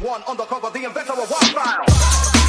One undercover, the inventor of one style.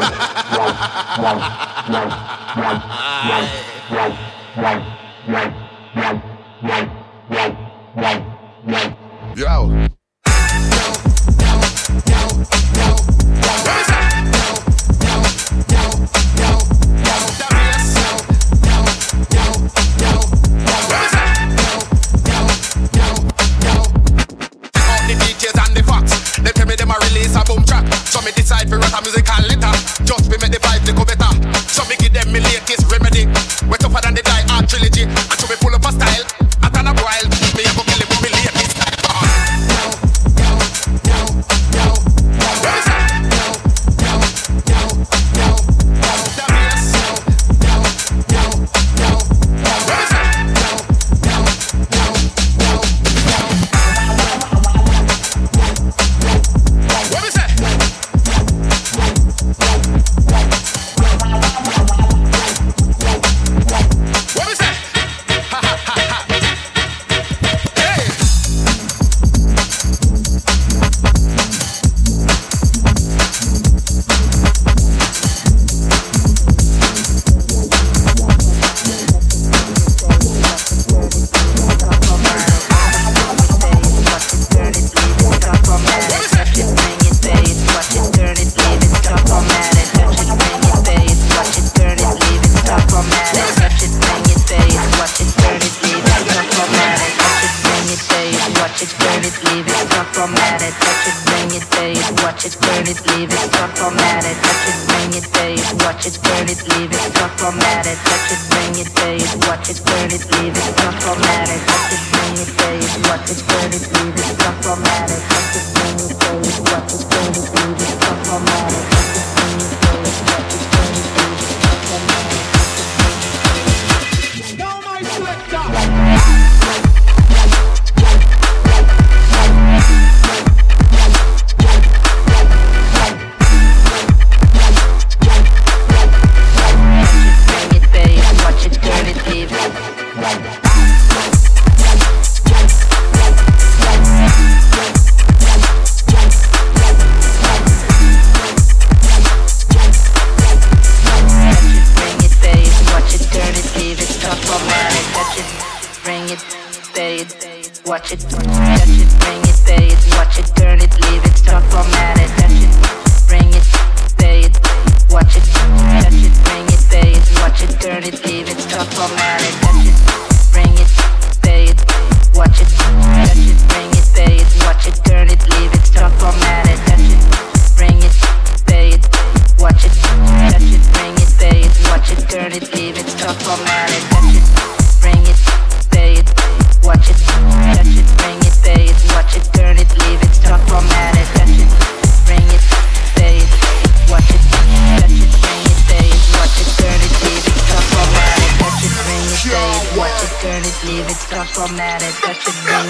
Watch it, touch it, bring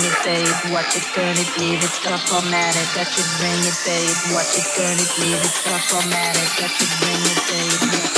bring it, babe. Watch it, turn it, leave it, stuff automatic. That should bring it, babe. Watch it, turn it, leave it, stuff automatic. That should bring it, babe.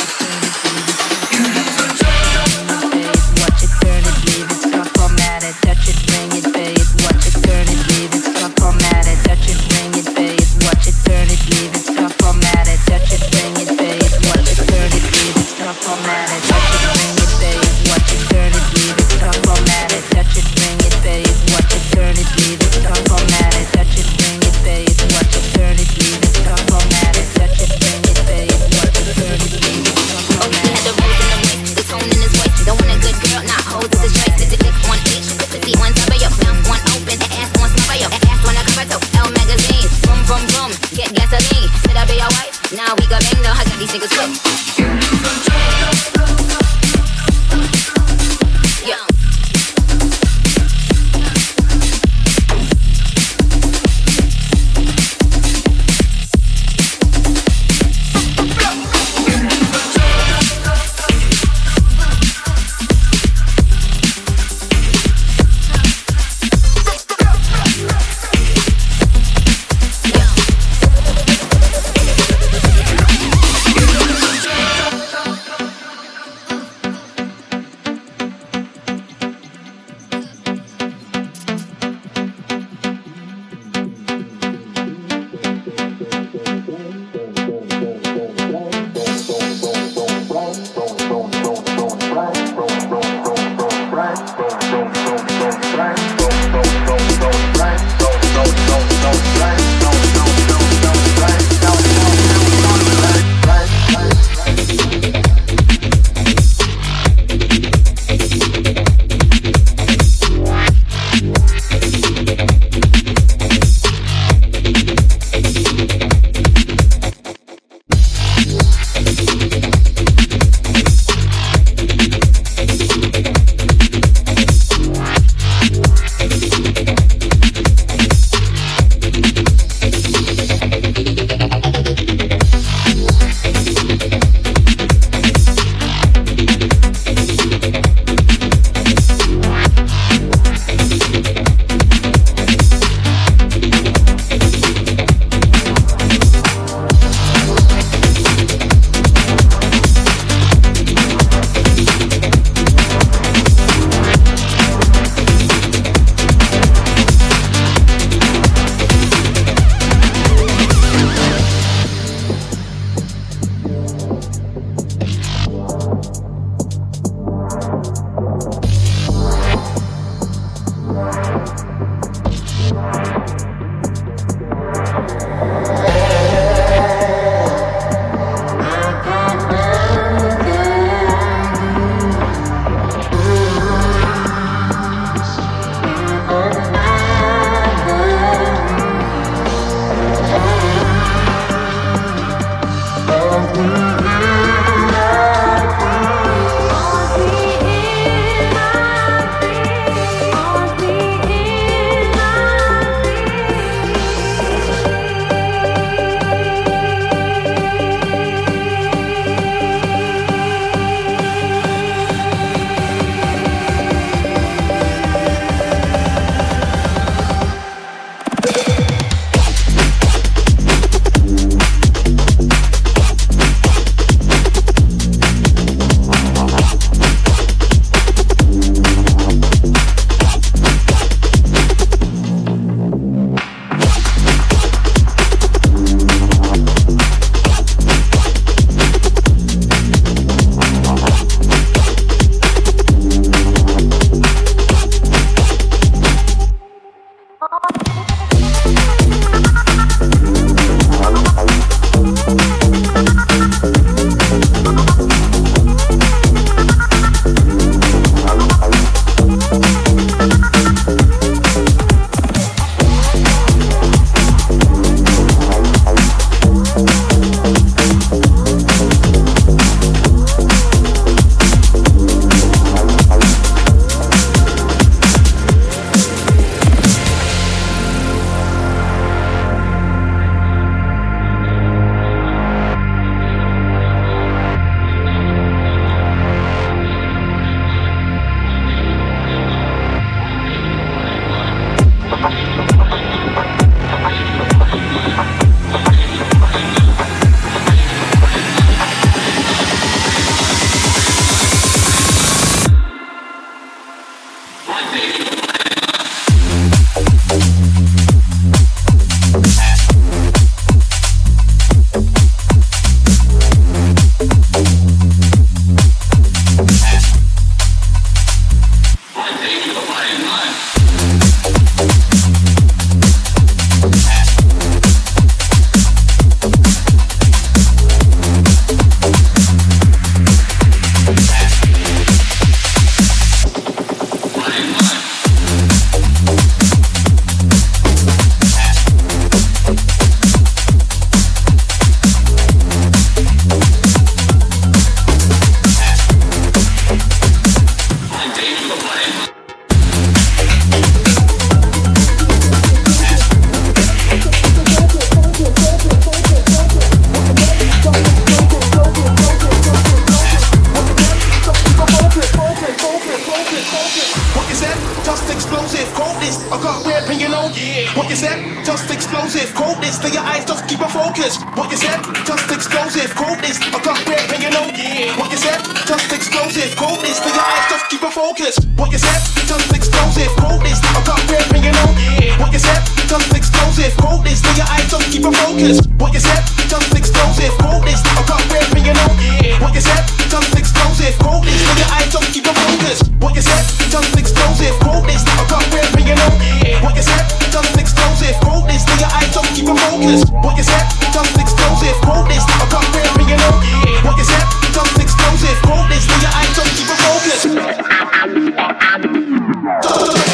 explosive, quote this. I got red and you on. Yeah. What is that? Just explosive, quote this. To your eyes, just keep a focus. What is that? Just explosive, quote this. I got red and you on. Yeah. What is that? Just explosive, quote this. To your eyes, just keep a focus. What is that? Just explosive, quote this. I got red and you know. What is that? Just explosive, quote this. To your eyes, just keep a focus. What is that? Just explosive, quote this. I got red and you know. What is that? Just explosive, quote this. To your eyes, just keep a focus. What What is that? just explosive, cold is not a for you know. What What is that? just explosive, Hold this. Do your eyes don't keep a focus. What What is that? just explosive, cold is not a for you know. What What is that? just explosive, Hold this. Do your eyes don't keep a focus.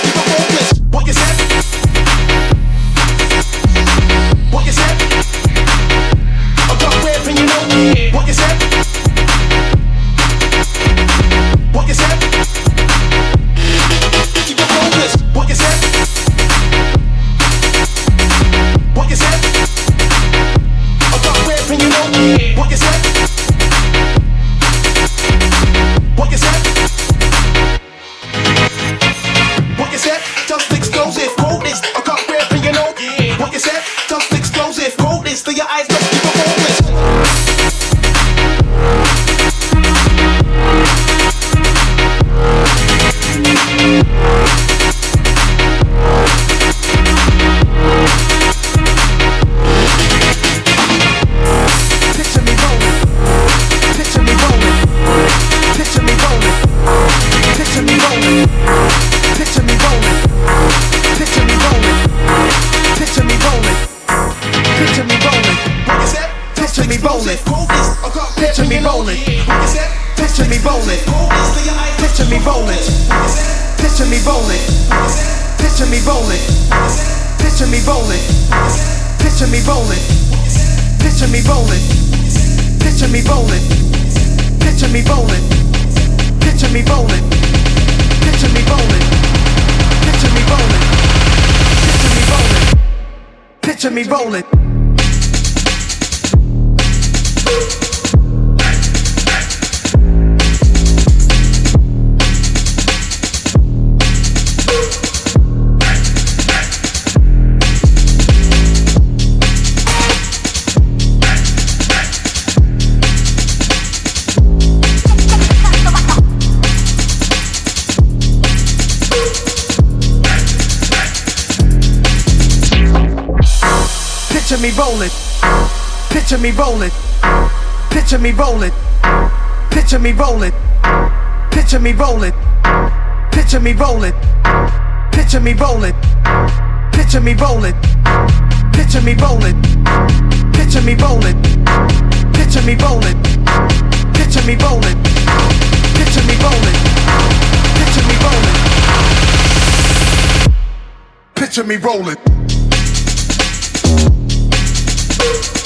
Picture me rolling. Picture me rolling. Picture me rolling. Picture me rolling. Picture me rolling. Picture me rolling. Picture me rolling. Picture me rolling. Picture me rolling. Picture me rolling. Picture me rolling. Picture me rolling. Picture me rolling. Picture me rolling. Picture me rolling. Picture me rolling. Picture me rolling. Picture me rolling. Picture me rolling. Picture me rolling. Picture me rolling. sus thank you.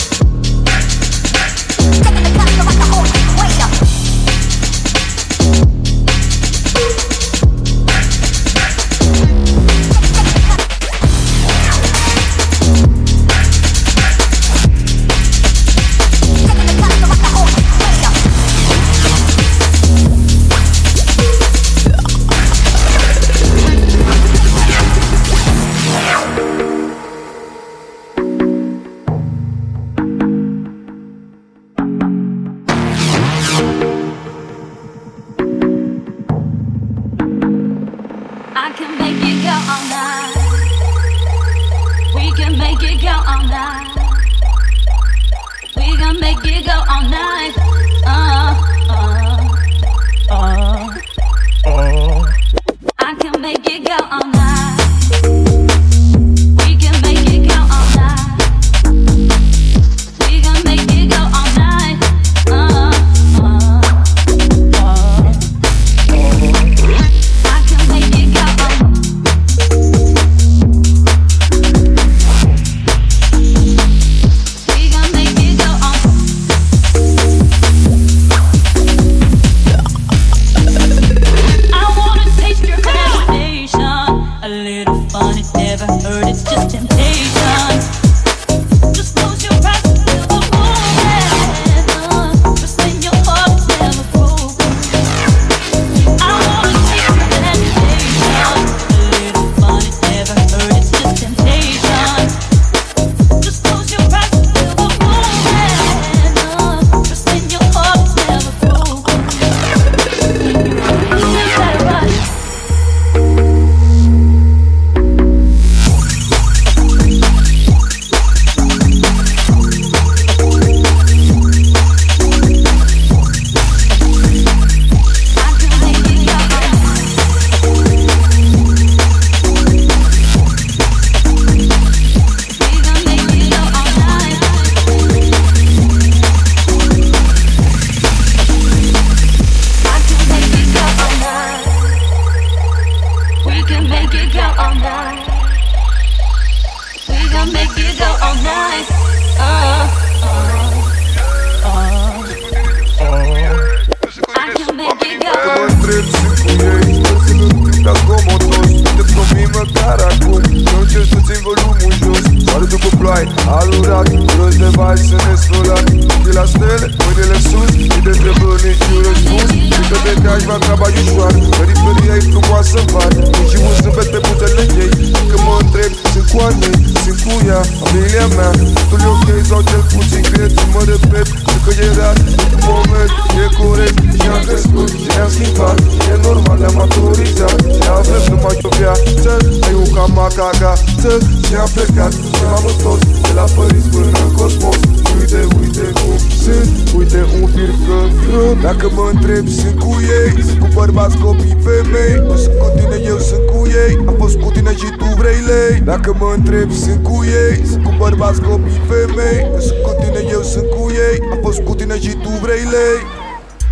Plecat, și m-am întors De la Paris până în cosmos Uite, uite cum sunt Uite un fir frânt Dacă mă întreb, sunt cu ei Sunt cu bărbați, copii, femei Nu sunt cu tine, eu sunt cu ei Am fost cu tine și tu vrei lei Dacă mă întreb, sunt cu ei Sunt cu bărbați, copii, femei Nu sunt cu tine, eu sunt cu ei Am fost cu tine și tu vrei lei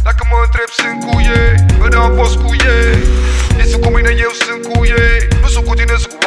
dacă mă întreb, sunt cu ei Mereu am fost cu ei Ei sunt cu mine, eu sunt cu ei Nu sunt cu tine, sunt cu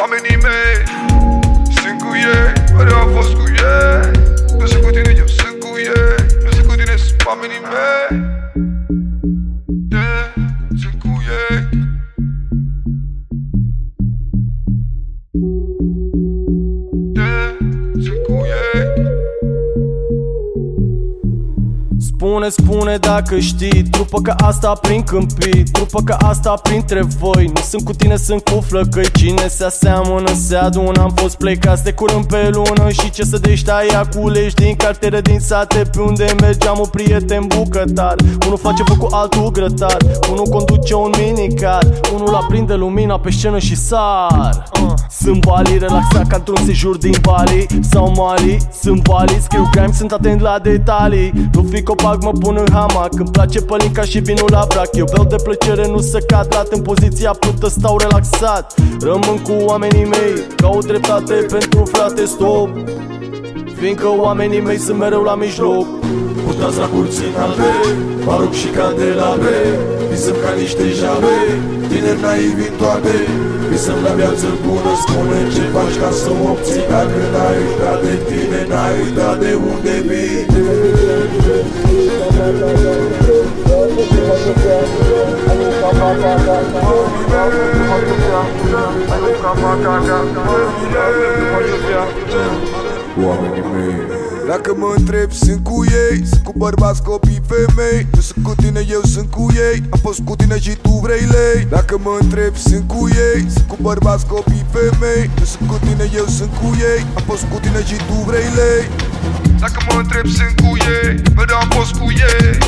Spune, spune dacă știi. Trupă ca asta prin câmpii Trupă ca asta printre voi. Nu sunt cu tine, sunt cu flăcăi. Cine se aseamănă, se adună. Am fost plecați de curând pe lună. Și ce să deștai aculești din cartere din sate. Pe unde mergeam un prieten bucătar. Unul face foc cu altul grătar. Unul conduce un minicar. Unul aprinde lumina pe scenă și sar. Uh. Sunt Bali, relaxat ca într-un sejur din Bali Sau Mali, sunt Bali Scriu crime, sunt atent la detalii. Nu fi copac, mă pun în hamac Îmi place pălinca și vinul la brac. Eu beau de plăcere, nu să cad lat. În poziția plută stau relaxat. Rămân cu oamenii mei Caut dreptate pentru frate, stop. Fiindcă oamenii mei sunt mereu la mijloc. Putați la curții albe Baruc și candelabre Visăm ca niște jabe Tineri naivi în toate. Visăm la viață bună Spune ce faci ca să o obții. Dacă n-ai uitat de tine N-ai uitat de unde vii Oamenii mei. Dacă mă întreb, sunt cu ei? Sunt cu bărbați, copii, femei? Nu sunt cu tine, eu sunt cu ei. Am fost cu tine și tu vrei lei. Dacă mă întreb, sunt cu ei? Sunt cu bărbați, copii, femei? Nu sunt cu tine, eu sunt cu ei. Am fost cu tine și tu vrei lei Dacă mă întreb, sunt cu ei? Mereu am fost cu ei.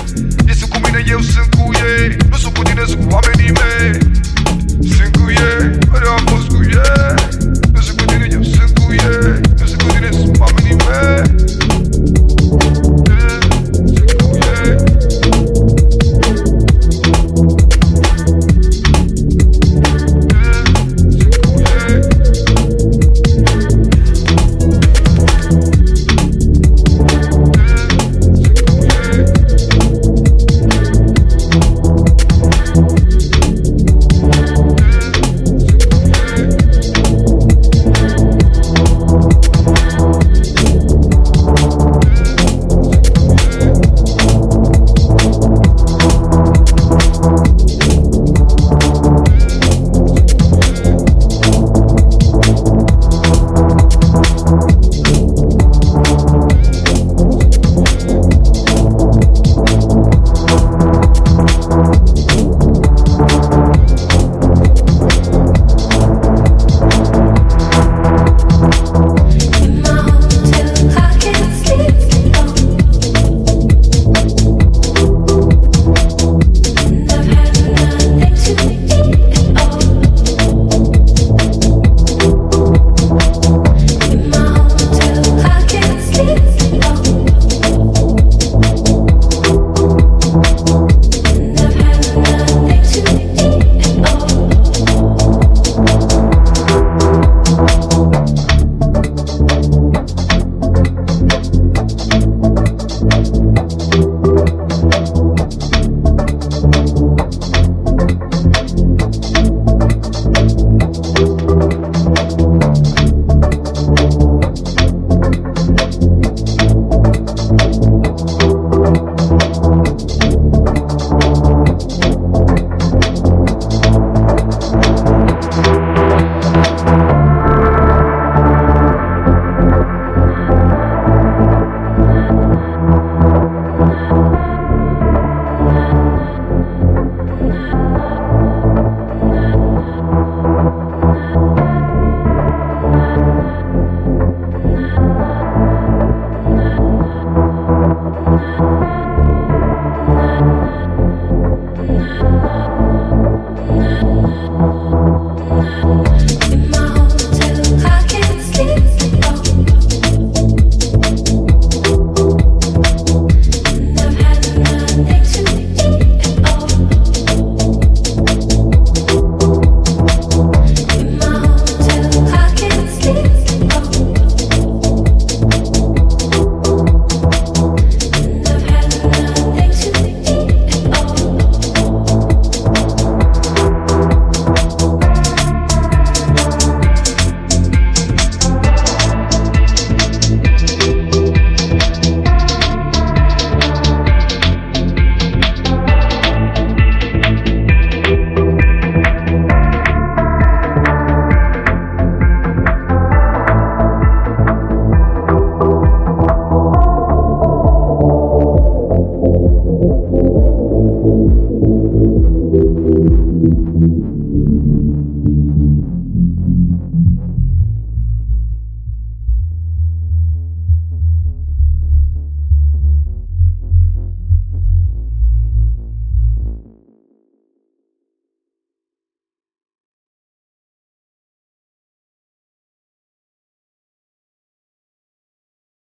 Ei sunt cu mine, eu sunt cu ei. Nu sunt cu tine, sunt cu oamenii mei. Sunt cu ei, mereu am fost cu ei. Nu sunt cu tine, eu sunt cu ei